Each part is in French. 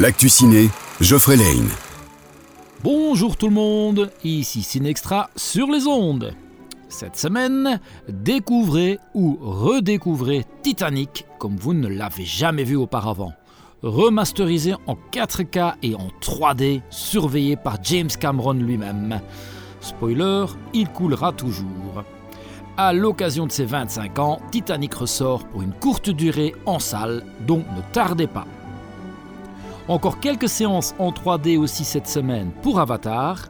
L'actu ciné, Geoffrey Lane. Bonjour tout le monde, ici Cinextra sur les ondes. Cette semaine, découvrez ou redécouvrez Titanic comme vous ne l'avez jamais vu auparavant. Remasterisé en 4K et en 3D, surveillé par James Cameron lui-même. Spoiler, il coulera toujours. À l'occasion de ses 25 ans, Titanic ressort pour une courte durée en salle, donc ne tardez pas. Encore quelques séances en 3D aussi cette semaine pour Avatar.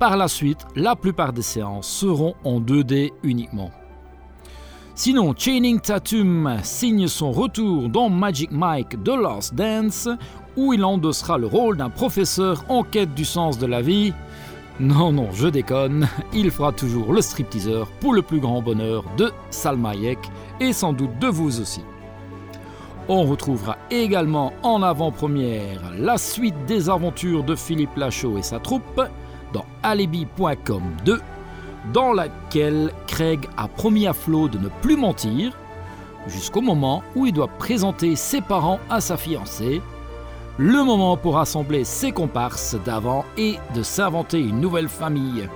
Par la suite, la plupart des séances seront en 2D uniquement. Sinon, Channing Tatum signe son retour dans Magic Mike The Last Dance, où il endossera le rôle d'un professeur en quête du sens de la vie. Non, non, je déconne, il fera toujours le stripteaseur pour le plus grand bonheur de Salma Hayek et sans doute de vous aussi. On retrouvera également en avant-première la suite des aventures de Philippe Lachaud et sa troupe dans Alibi.com 2, dans laquelle Craig a promis à Flo de ne plus mentir, jusqu'au moment où il doit présenter ses parents à sa fiancée. Le moment pour rassembler ses comparses d'avant et de s'inventer une nouvelle famille.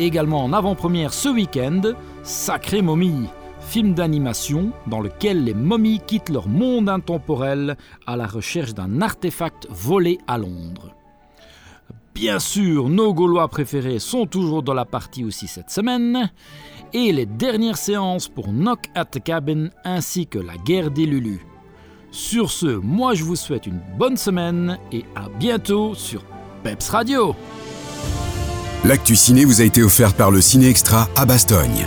Également en avant-première ce week-end, Sacré Momie, film d'animation dans lequel les momies quittent leur monde intemporel à la recherche d'un artefact volé à Londres. Bien sûr, nos Gaulois préférés sont toujours dans la partie aussi cette semaine, et les dernières séances pour Knock at the Cabin ainsi que la guerre des Lulus. Sur ce, moi je vous souhaite une bonne semaine et à bientôt sur Peps Radio. L'actu ciné vous a été offert par le Ciné Extra à Bastogne.